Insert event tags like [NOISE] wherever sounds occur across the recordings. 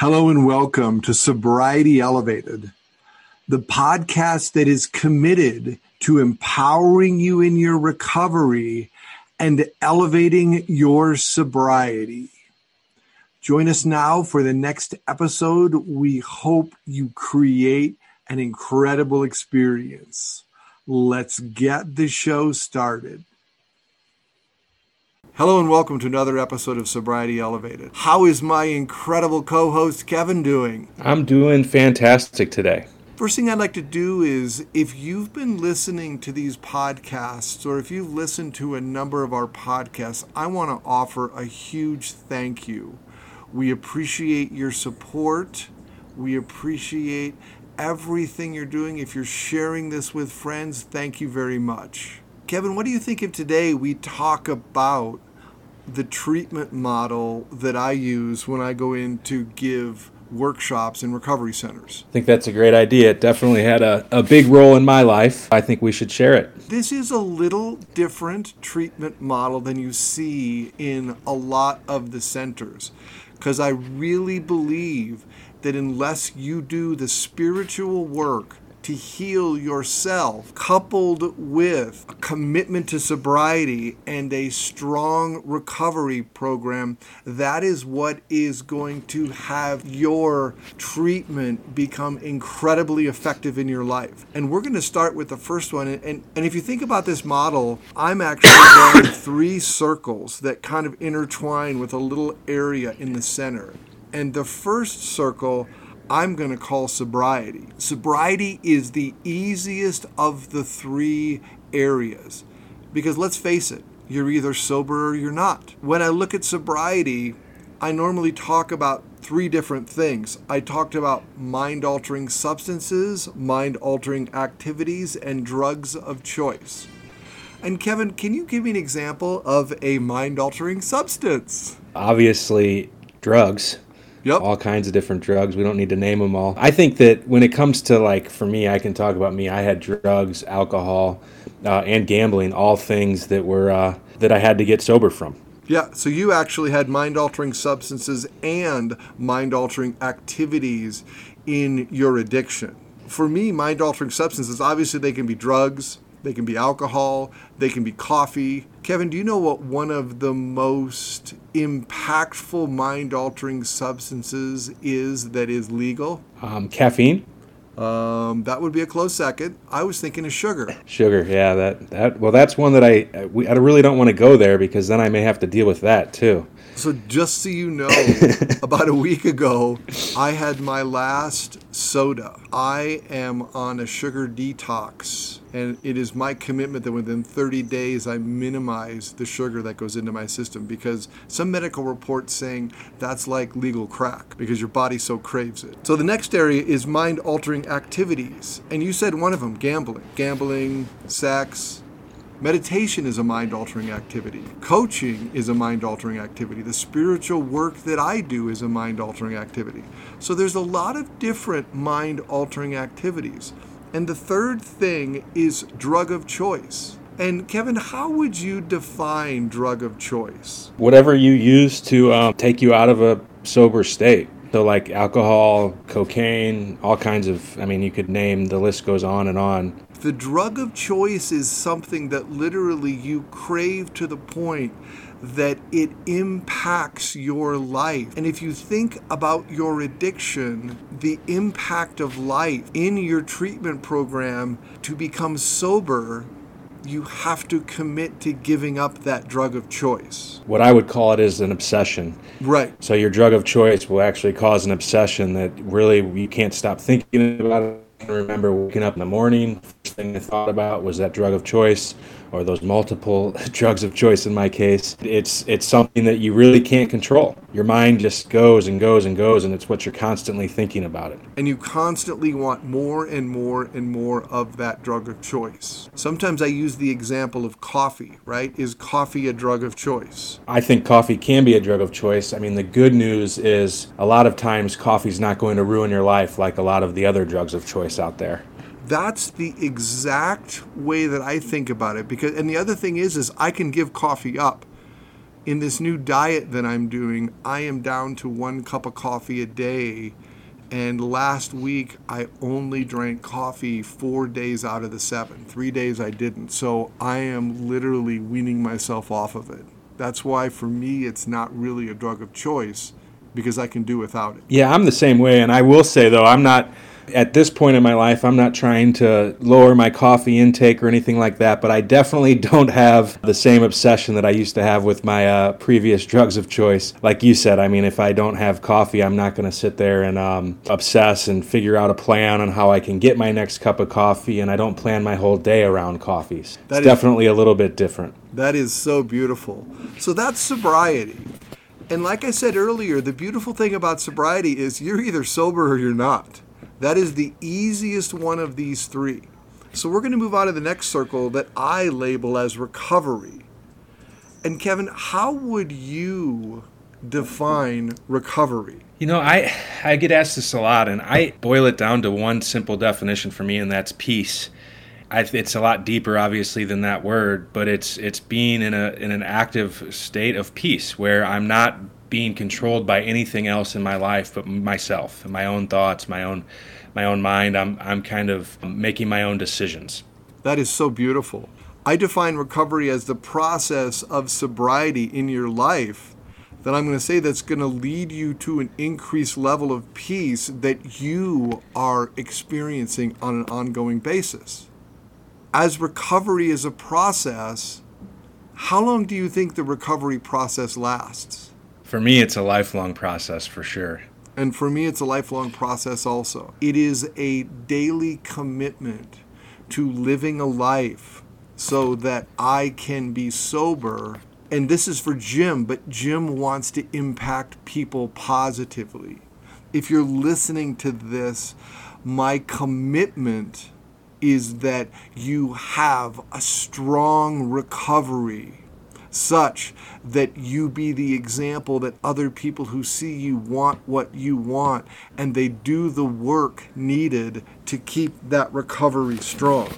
Hello and welcome to Sobriety Elevated, the podcast that is committed to empowering you in your recovery and elevating your sobriety. Join us now for the next episode. We hope you create an incredible experience. Let's get the show started. Hello and welcome to another episode of Sobriety Elevated. How is my incredible co host Kevin doing? I'm doing fantastic today. First thing I'd like to do is if you've been listening to these podcasts or if you've listened to a number of our podcasts, I want to offer a huge thank you. We appreciate your support. We appreciate everything you're doing. If you're sharing this with friends, thank you very much. Kevin, what do you think if today we talk about the treatment model that I use when I go in to give workshops in recovery centers. I think that's a great idea. It definitely had a, a big role in my life. I think we should share it. This is a little different treatment model than you see in a lot of the centers because I really believe that unless you do the spiritual work to heal yourself, coupled with a commitment to sobriety and a strong recovery program, that is what is going to have your treatment become incredibly effective in your life. And we're going to start with the first one. And, and, and if you think about this model, I'm actually drawing [COUGHS] three circles that kind of intertwine with a little area in the center. And the first circle I'm going to call sobriety. Sobriety is the easiest of the three areas because let's face it, you're either sober or you're not. When I look at sobriety, I normally talk about three different things. I talked about mind altering substances, mind altering activities, and drugs of choice. And Kevin, can you give me an example of a mind altering substance? Obviously, drugs. Yep. All kinds of different drugs. We don't need to name them all. I think that when it comes to like for me, I can talk about me. I had drugs, alcohol, uh, and gambling, all things that were uh, that I had to get sober from. Yeah, so you actually had mind altering substances and mind altering activities in your addiction. For me, mind altering substances, obviously, they can be drugs, they can be alcohol, they can be coffee. Kevin, do you know what one of the most impactful mind altering substances is that is legal? Um, caffeine. Um, that would be a close second. I was thinking of sugar. Sugar, yeah. That that well, that's one that I we, I really don't want to go there because then I may have to deal with that too. So just so you know, [LAUGHS] about a week ago, I had my last soda. I am on a sugar detox, and it is my commitment that within 30 days I minimize the sugar that goes into my system because some medical reports saying that's like legal crack because your body so craves it. So the next area is mind-altering activities, and you said one of them, gambling, gambling, sex, Meditation is a mind altering activity. Coaching is a mind altering activity. The spiritual work that I do is a mind altering activity. So there's a lot of different mind altering activities. And the third thing is drug of choice. And Kevin, how would you define drug of choice? Whatever you use to um, take you out of a sober state. So, like alcohol, cocaine, all kinds of, I mean, you could name, the list goes on and on the drug of choice is something that literally you crave to the point that it impacts your life. And if you think about your addiction, the impact of life in your treatment program to become sober, you have to commit to giving up that drug of choice. What I would call it is an obsession. Right. So your drug of choice will actually cause an obsession that really you can't stop thinking about it I remember waking up in the morning. First thing I thought about was that drug of choice, or those multiple [LAUGHS] drugs of choice in my case. It's it's something that you really can't control. Your mind just goes and goes and goes, and it's what you're constantly thinking about it. And you constantly want more and more and more of that drug of choice. Sometimes I use the example of coffee. Right? Is coffee a drug of choice? I think coffee can be a drug of choice. I mean, the good news is a lot of times coffee's not going to ruin your life like a lot of the other drugs of choice choice out there. That's the exact way that I think about it because and the other thing is is I can give coffee up in this new diet that I'm doing, I am down to one cup of coffee a day. And last week, I only drank coffee four days out of the seven. Three days I didn't. So I am literally weaning myself off of it. That's why, for me, it's not really a drug of choice because I can do without it. Yeah, I'm the same way. And I will say, though, I'm not at this point in my life, I'm not trying to lower my coffee intake or anything like that, but I definitely [LAUGHS] don't have the same obsession that I used to have with my uh, previous drugs of choice. Like you said, I mean, if I don't have coffee, I'm not going to sit there and um, obsess and figure out a plan on how I can get my next cup of coffee, and I don't plan my whole day around coffees. That it's is, definitely a little bit different. That is so beautiful. So that's sobriety. And like I said earlier, the beautiful thing about sobriety is you're either sober or you're not. That is the easiest one of these three. So we're going to move on to the next circle that I label as recovery. And Kevin, how would you define recovery? You know, I I get asked this a lot, and I boil it down to one simple definition for me, and that's peace. I, it's a lot deeper, obviously, than that word, but it's it's being in a in an active state of peace where I'm not being controlled by anything else in my life but myself and my own thoughts, my own my own mind. I'm I'm kind of making my own decisions. That is so beautiful. I define recovery as the process of sobriety in your life that I'm going to say that's going to lead you to an increased level of peace that you are experiencing on an ongoing basis. As recovery is a process, how long do you think the recovery process lasts? For me, it's a lifelong process for sure. And for me, it's a lifelong process also. It is a daily commitment to living a life so that I can be sober. And this is for Jim, but Jim wants to impact people positively. If you're listening to this, my commitment is that you have a strong recovery such that you be the example that other people who see you want what you want and they do the work needed to keep that recovery strong.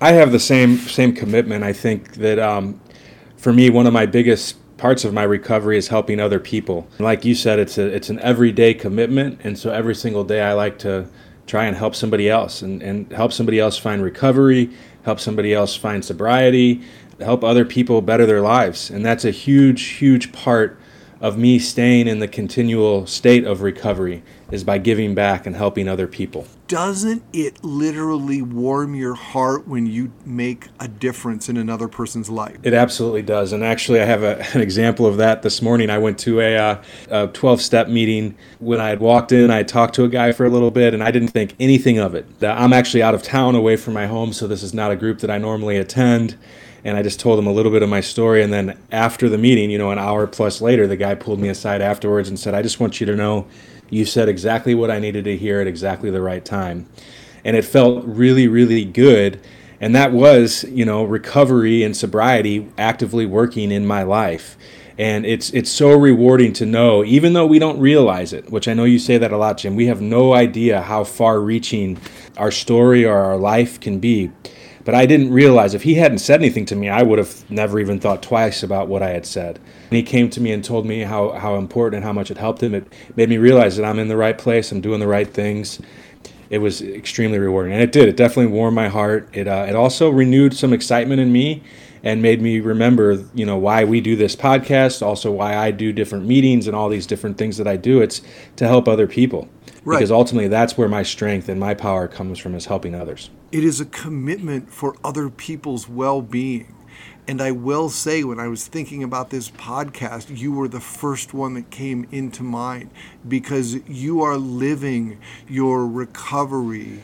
I have the same same commitment. I think that um, for me, one of my biggest parts of my recovery is helping other people. Like you said, it's a it's an everyday commitment, and so every single day I like to try and help somebody else and, and help somebody else find recovery, help somebody else find sobriety, help other people better their lives. And that's a huge, huge part of me staying in the continual state of recovery is by giving back and helping other people. Doesn't it literally warm your heart when you make a difference in another person's life? It absolutely does. And actually, I have a, an example of that this morning. I went to a, uh, a 12 step meeting. When I had walked in, I talked to a guy for a little bit and I didn't think anything of it. I'm actually out of town away from my home, so this is not a group that I normally attend and I just told him a little bit of my story. And then after the meeting, you know, an hour plus later, the guy pulled me aside afterwards and said, I just want you to know you said exactly what I needed to hear at exactly the right time. And it felt really, really good. And that was, you know, recovery and sobriety actively working in my life. And it's it's so rewarding to know, even though we don't realize it, which I know you say that a lot, Jim. We have no idea how far reaching our story or our life can be but I didn't realize if he hadn't said anything to me, I would have never even thought twice about what I had said. And he came to me and told me how, how important and how much it helped him. It made me realize that I'm in the right place, I'm doing the right things. It was extremely rewarding, and it did. It definitely warmed my heart. It uh, it also renewed some excitement in me, and made me remember, you know, why we do this podcast. Also, why I do different meetings and all these different things that I do. It's to help other people. Right. Because ultimately, that's where my strength and my power comes from is helping others. It is a commitment for other people's well being. And I will say, when I was thinking about this podcast, you were the first one that came into mind because you are living your recovery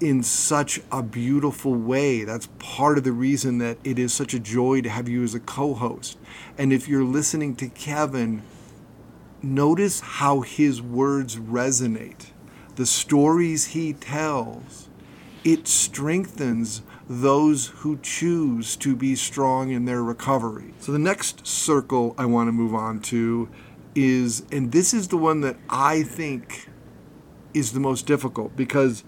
in such a beautiful way. That's part of the reason that it is such a joy to have you as a co host. And if you're listening to Kevin, notice how his words resonate. The stories he tells, it strengthens those who choose to be strong in their recovery. So, the next circle I want to move on to is, and this is the one that I think is the most difficult because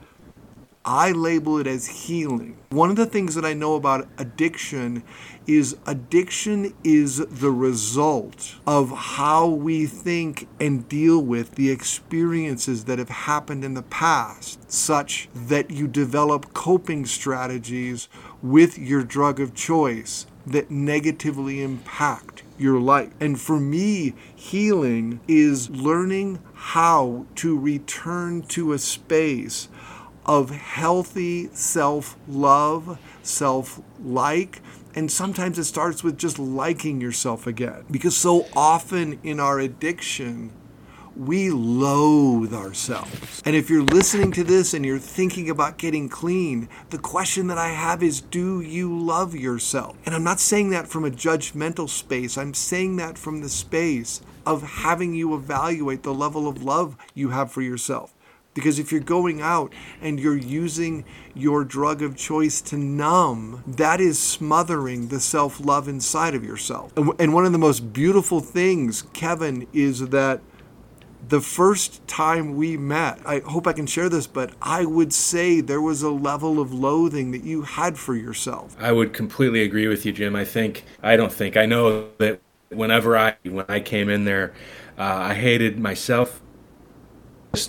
I label it as healing. One of the things that I know about addiction is addiction is the result of how we think and deal with the experiences that have happened in the past, such that you develop coping strategies with your drug of choice that negatively impact your life. And for me, healing is learning how to return to a space of healthy self love, self like, and sometimes it starts with just liking yourself again. Because so often in our addiction, we loathe ourselves. And if you're listening to this and you're thinking about getting clean, the question that I have is do you love yourself? And I'm not saying that from a judgmental space, I'm saying that from the space of having you evaluate the level of love you have for yourself. Because if you're going out and you're using your drug of choice to numb, that is smothering the self love inside of yourself. And one of the most beautiful things, Kevin, is that the first time we met, I hope I can share this, but I would say there was a level of loathing that you had for yourself. I would completely agree with you, Jim. I think, I don't think, I know that whenever I, when I came in there, uh, I hated myself.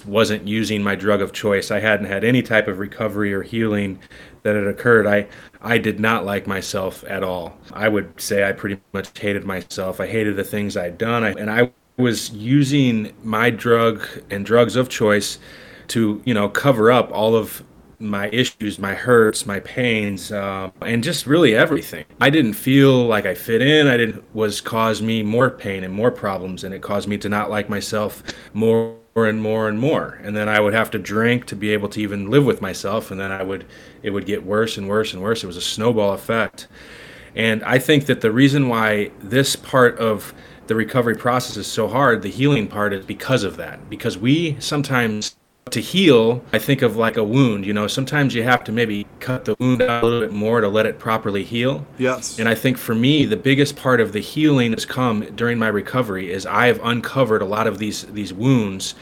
Wasn't using my drug of choice. I hadn't had any type of recovery or healing that had occurred. I, I did not like myself at all. I would say I pretty much hated myself. I hated the things I'd done, I, and I was using my drug and drugs of choice to, you know, cover up all of my issues, my hurts, my pains, uh, and just really everything. I didn't feel like I fit in. I didn't was caused me more pain and more problems, and it caused me to not like myself more and more and more. And then I would have to drink to be able to even live with myself, and then I would it would get worse and worse and worse. It was a snowball effect. And I think that the reason why this part of the recovery process is so hard, the healing part is because of that. Because we sometimes to heal, I think of like a wound. You know, sometimes you have to maybe cut the wound out a little bit more to let it properly heal. Yes. And I think for me, the biggest part of the healing has come during my recovery is I have uncovered a lot of these these wounds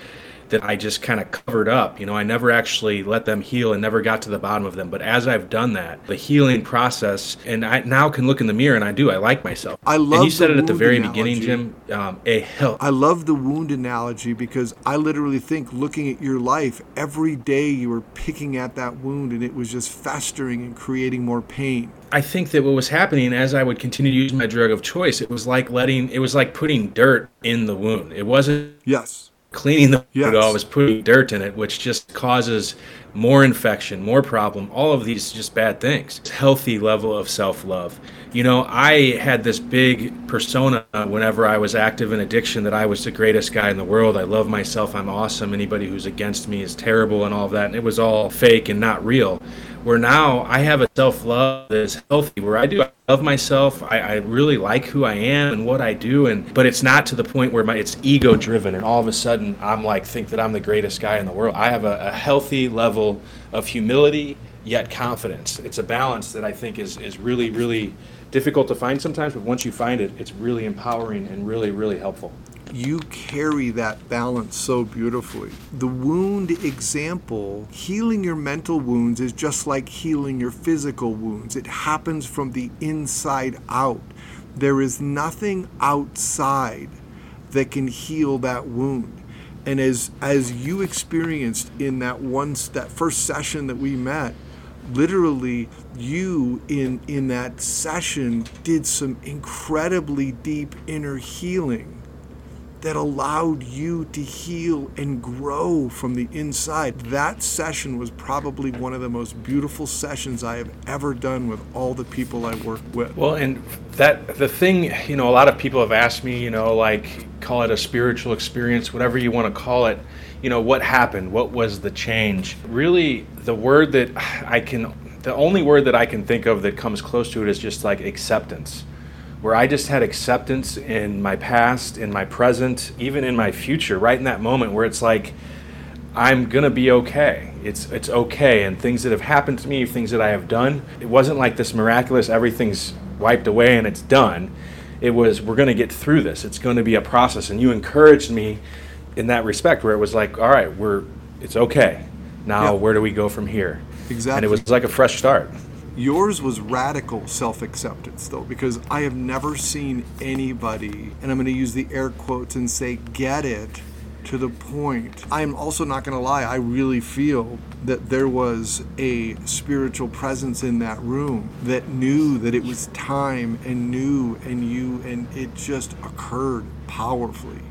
that I just kind of covered up. You know, I never actually let them heal and never got to the bottom of them. But as I've done that, the healing process, and I now can look in the mirror and I do. I like myself. I love. And you said it at the very analogy. beginning, Jim. Um, a health. I love the wound analogy because I literally think, looking at your life, every day you were picking at that wound and it was just festering and creating more pain. I think that what was happening as I would continue to use my drug of choice, it was like letting, it was like putting dirt in the wound. It wasn't Yes. Cleaning the Yes. all, it was putting dirt in it, which just causes more infection, more problem, all of these just bad things. Healthy level of self love. You know, I had this big persona whenever I was active in addiction that I was the greatest guy in the world. I love myself. I'm awesome. Anybody who's against me is terrible and all of that. And it was all fake and not real. Where now I have a self love that is healthy, where I do I love myself. I, I really like who I am and what I do, and but it's not to the point where my it's ego driven, and all of a sudden I'm like think that I'm the greatest guy in the world. I have a, a healthy level of humility yet confidence. It's a balance that I think is is really really difficult to find sometimes, but once you find it, it's really empowering and really really helpful. You carry that balance so beautifully. The wound example, healing your mental wounds is just like healing your physical wounds. It happens from the inside out. There is nothing outside that can heal that wound. And as as you experienced in that one that first session that we met, literally you in in that session did some incredibly deep inner healing that allowed you to heal and grow from the inside. That session was probably one of the most beautiful sessions I have ever done with all the people I work with. Well, and that the thing, you know, a lot of people have asked me, you know, like call it a spiritual experience, whatever you want to call it. You know, what happened? What was the change? Really, the word that I can, the only word that I can think of that comes close to it is just like acceptance. Where I just had acceptance in my past, in my present, even in my future, right in that moment where it's like, I'm gonna be okay. It's it's okay, and things that have happened to me, things that I have done, it wasn't like this miraculous everything's wiped away and it's done. It was we're gonna get through this. It's gonna be a process, and you encouraged me in that respect, where it was like, all right, we're it's okay. Now Yeah. where do we go from here? Exactly. And it was like a fresh start. Yours was radical self acceptance, though, because I have never seen anybody, and I'm going to use the air quotes and say, get it to the point. I'm also not going to lie, I really feel that there was a spiritual presence in that room that knew that it was time and knew and you, and it just occurred powerfully.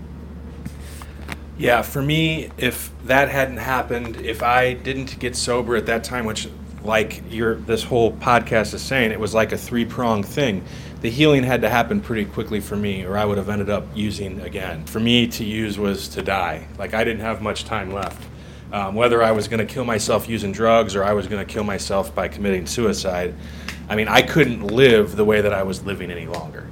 Yeah, for me, if that hadn't happened, if I didn't get sober at that time, which like your this whole podcast is saying, it was like a three pronged thing. The healing had to happen pretty quickly for me, or I would have ended up using again. For me to use was to die. Like I didn't have much time left. Um, whether I was going to kill myself using drugs or I was going to kill myself by committing suicide, I mean, I couldn't live the way that I was living any longer.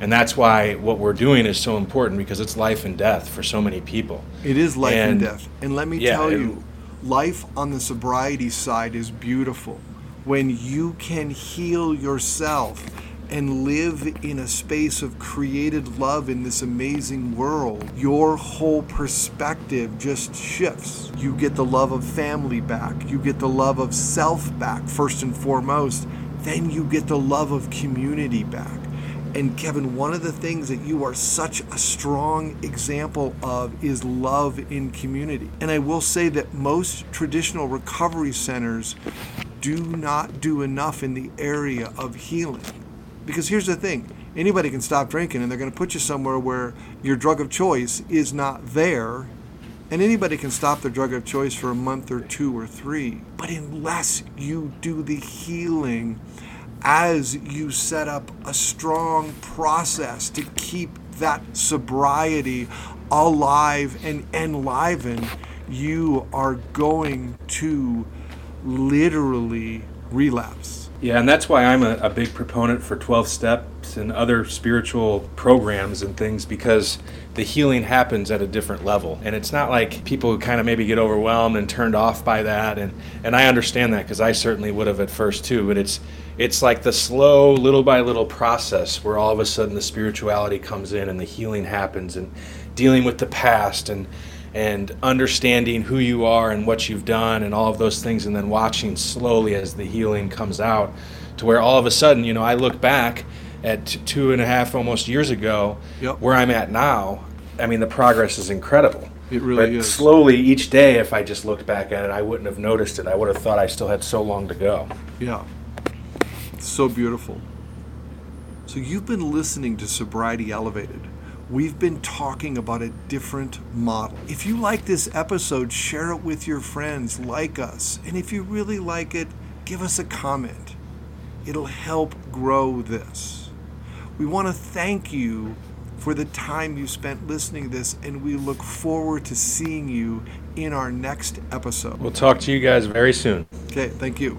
And that's why what we're doing is so important because it's life and death for so many people. It is life and, And- death. And let me yeah, tell you, life on the sobriety side is beautiful. When you can heal yourself and live in a space of created love in this amazing world, your whole perspective just shifts. You get the love of family back, you get the love of self back, first and foremost. Then you get the love of community back. And Kevin, one of the things that you are such a strong example of is love in community. And I will say that most traditional recovery centers do not do enough in the area of healing. Because here's the thing anybody can stop drinking and they're going to put you somewhere where your drug of choice is not there. And anybody can stop their drug of choice for a month or two or three. But unless you do the healing, as you set up a strong process to keep that sobriety alive and enlivened, you are going to literally relapse. Yeah, and that's why I'm a, a big proponent for 12 steps and other spiritual programs and things because the healing happens at a different level. And it's not like people who kind of maybe get overwhelmed and turned off by that. And, and I understand that because I certainly would have at first too. But it's, it's like the slow, little by little process where all of a sudden the spirituality comes in and the healing happens and dealing with the past and and understanding who you are and what you've done and all of those things and then watching slowly as the healing comes out to where all of a sudden you know i look back at two and a half almost years ago Yep. where i'm at now i mean the progress is incredible It really but is. slowly each day if i just looked back at it i wouldn't have noticed it i would have thought i still had so long to go Yeah. It's so beautiful. So you've been listening to Sobriety Elevated. We've been talking about a different model. If you like this episode, share it with your friends, like us. And if you really like it, give us a comment. It'll help grow this. We want to thank you for the time you spent listening to this, and we look forward to seeing you in our next episode. we'll talk to you guys very soon Okay, thank you.